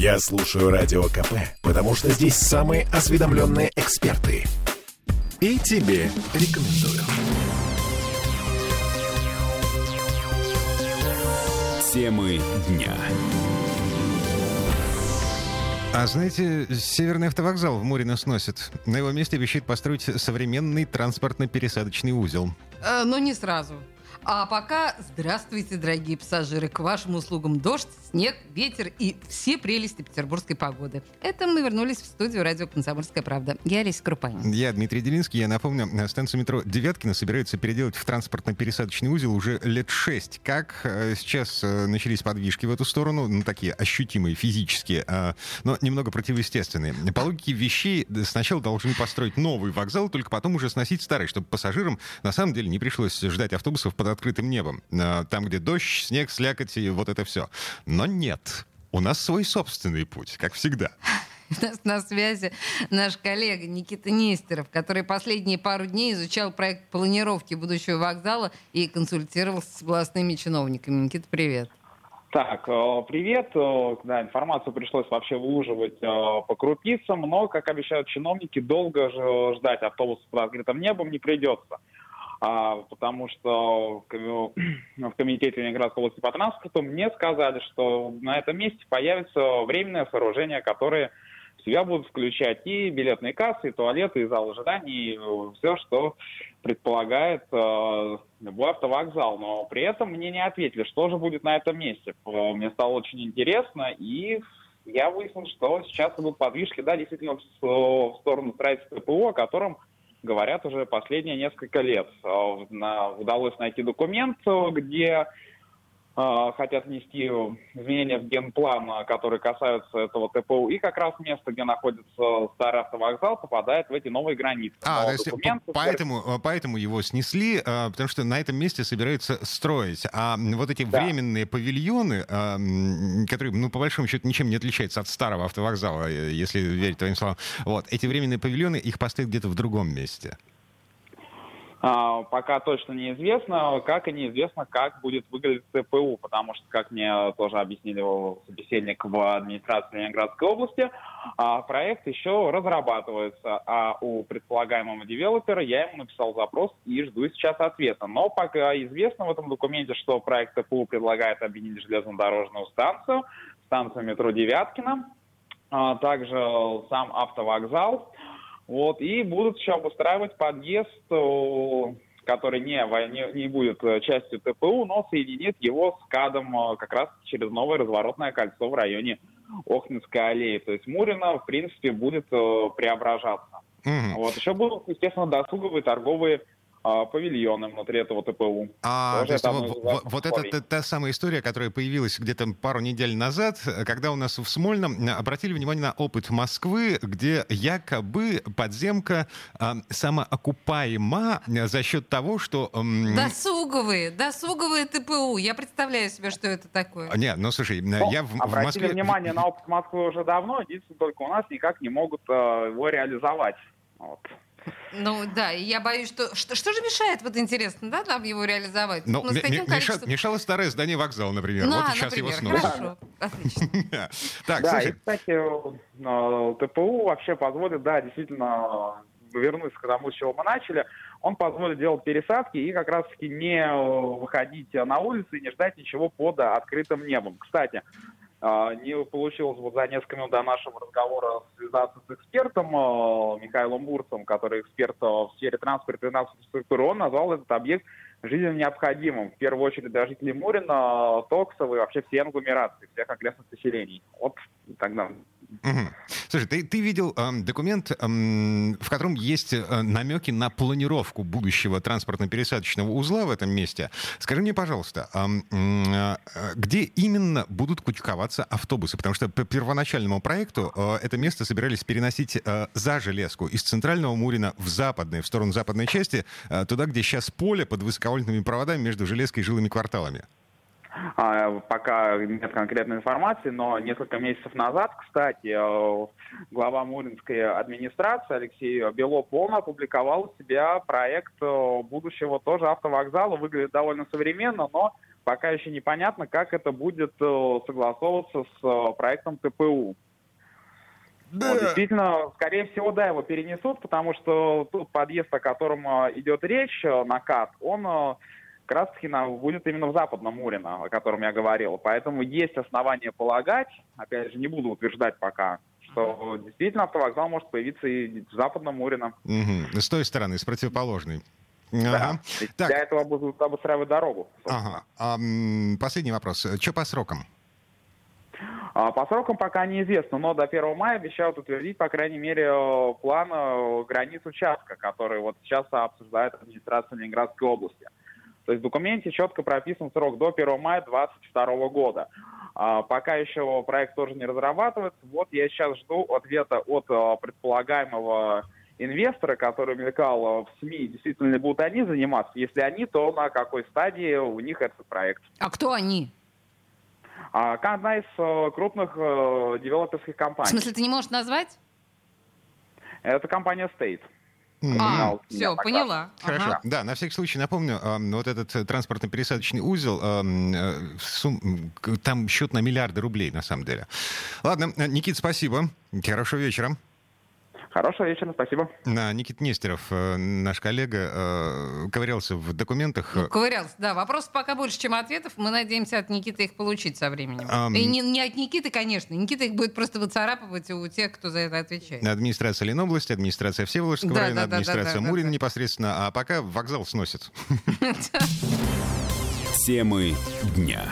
Я слушаю Радио КП, потому что здесь самые осведомленные эксперты. И тебе рекомендую. Темы дня. А знаете, Северный автовокзал в Мурино сносит. На его месте обещают построить современный транспортно-пересадочный узел. Э, но не сразу. А пока здравствуйте, дорогие пассажиры. К вашим услугам дождь, снег, ветер и все прелести петербургской погоды. Это мы вернулись в студию радио «Комсомольская правда». Я Олеся Крупанин. Я Дмитрий Делинский. Я напомню, станцию метро Девяткина собираются переделать в транспортно-пересадочный узел уже лет шесть. Как э, сейчас э, начались подвижки в эту сторону, ну, такие ощутимые, физические, а, но немного противоестественные. По логике вещей сначала должны построить новый вокзал, только потом уже сносить старый, чтобы пассажирам на самом деле не пришлось ждать автобусов под открытым небом. А, там, где дождь, снег, слякоть и вот это все. Но нет. У нас свой собственный путь, как всегда. У нас на связи наш коллега Никита Нестеров, который последние пару дней изучал проект планировки будущего вокзала и консультировался с областными чиновниками. Никита, привет. Так, э, привет. Э, да, информацию пришлось вообще выуживать э, по крупицам, но, как обещают чиновники, долго ждать автобуса под открытым небом не придется потому что в Комитете Ленинградской области по транспорту мне сказали, что на этом месте появится временное сооружение, которое в себя будут включать и билетные кассы, и туалеты, и зал ожиданий, и все, что предполагает э, любой автовокзал. Но при этом мне не ответили, что же будет на этом месте. Мне стало очень интересно, и я выяснил, что сейчас идут подвижки, да, действительно, в сторону строительства ПО, о котором говорят уже последние несколько лет. А, удалось найти документ, где а, хотят внести изменения в генплан, которые касаются этого ТПУ, и как раз место, где находится старый автовокзал, попадает в эти новые границы. А, то есть поэтому, э, поэтому его снесли, э, потому что на этом месте собираются строить. А вот эти да. временные павильоны, э, которые, ну, по большому счету, ничем не отличаются от старого автовокзала, если верить твоим словам, вот, эти временные павильоны, их поставят где-то в другом месте. А, пока точно неизвестно, как и неизвестно, как будет выглядеть ЦПУ, потому что, как мне тоже объяснили собеседник в администрации Ленинградской области, а, проект еще разрабатывается, а у предполагаемого девелопера я ему написал запрос и жду сейчас ответа. Но пока известно в этом документе, что проект ЦПУ предлагает объединить железнодорожную станцию, станцию метро Девяткина, также сам автовокзал, вот, и будут еще обустраивать подъезд, который не, не, не будет э, частью ТПУ, но соединит его с КАДом э, как раз через новое разворотное кольцо в районе Охнинской аллеи. То есть Мурина, в принципе, будет э, преображаться. Mm-hmm. Вот. Еще будут, естественно, досуговые торговые а, павильоны внутри этого ТПУ. А, то есть вот, вот это та, та самая история, которая появилась где-то пару недель назад, когда у нас в Смольном обратили внимание на опыт Москвы, где якобы подземка а, самоокупаема за счет того, что... М- досуговые, досуговые ТПУ. Я представляю себе, что это такое. Нет, ну слушай, ну, я в, в Москве... внимание на опыт Москвы уже давно, единственное, только у нас никак не могут uh, его реализовать. Вот. Ну да, и я боюсь, что, что что же мешает, вот интересно, да, нам его реализовать? Ну, ну м- количеством... мешало старое здание вокзала, например. Ну, вот а, сейчас например, его снова. Хорошо, отлично. Так, да, и, кстати, э, ТПУ вообще позволит, да, действительно вернуться к тому, с чего мы начали, он позволит делать пересадки и как раз-таки не выходить на улицу и не ждать ничего под открытым небом. Кстати, не получилось вот за несколько минут до нашего разговора связаться с экспертом а, Михаилом Бурцем, который эксперт а, в сфере транспорта и инфраструктуры. Он назвал этот объект жизненно необходимым. В первую очередь для жителей Мурина, Токсова и вообще всей агломерации, всех окрестных поселений. Вот тогда Слушай, ты, ты видел э, документ, э, в котором есть э, намеки на планировку будущего транспортно-пересадочного узла в этом месте. Скажи мне, пожалуйста, э, э, где именно будут кучковаться автобусы? Потому что по первоначальному проекту э, это место собирались переносить э, за железку из центрального Мурина в западное, в сторону западной части, э, туда, где сейчас поле под высоковольтными проводами между железкой и жилыми кварталами. А, пока нет конкретной информации, но несколько месяцев назад, кстати, э, глава Муринской администрации Алексей Белов, он опубликовал у себя проект э, будущего тоже автовокзала. Выглядит довольно современно, но пока еще непонятно, как это будет согласовываться с проектом ТПУ. Да. Вот, действительно, скорее всего, да, его перенесут, потому что тот подъезд, о котором идет речь, накат, он как раз таки будет именно в Западном Мурино, о котором я говорил. Поэтому есть основания полагать, опять же, не буду утверждать пока, что действительно автовокзал может появиться и в Западном Мурино. Угу. С той стороны, с противоположной. Ага. Да. Так. Для этого будут обустраивать дорогу. Ага. А, последний вопрос. Что по срокам? А, по срокам пока неизвестно, но до 1 мая обещают утвердить, по крайней мере, э, план э, границ участка, который вот сейчас обсуждает администрация Ленинградской области. То есть в документе четко прописан срок до 1 мая 2022 года. А, пока еще проект тоже не разрабатывается. Вот я сейчас жду ответа от а, предполагаемого инвестора, который мелькал в СМИ, действительно ли будут они заниматься. Если они, то на какой стадии у них этот проект. А кто они? А, одна из а, крупных а, девелоперских компаний. В смысле, ты не можешь назвать? Это компания State. А, все, поняла. Хорошо. Ага. Да, на всякий случай напомню, э, вот этот э, транспортно-пересадочный узел, э, там счет на миллиарды рублей, на самом деле. Ладно, Никит, спасибо. Хорошего вечера. Хорошего вечера, спасибо. На Никит Нестеров, э, наш коллега, э, ковырялся в документах. Ну, ковырялся, да. Вопрос пока больше, чем ответов. Мы надеемся от Никиты их получить со временем. Um... И не, не от Никиты, конечно. Никита их будет просто выцарапывать у тех, кто за это отвечает. Администрация Ленобласти, администрация Всеволожского да, района, да, администрация да, да, Мурина да, да. непосредственно. А пока вокзал сносит. Темы дня.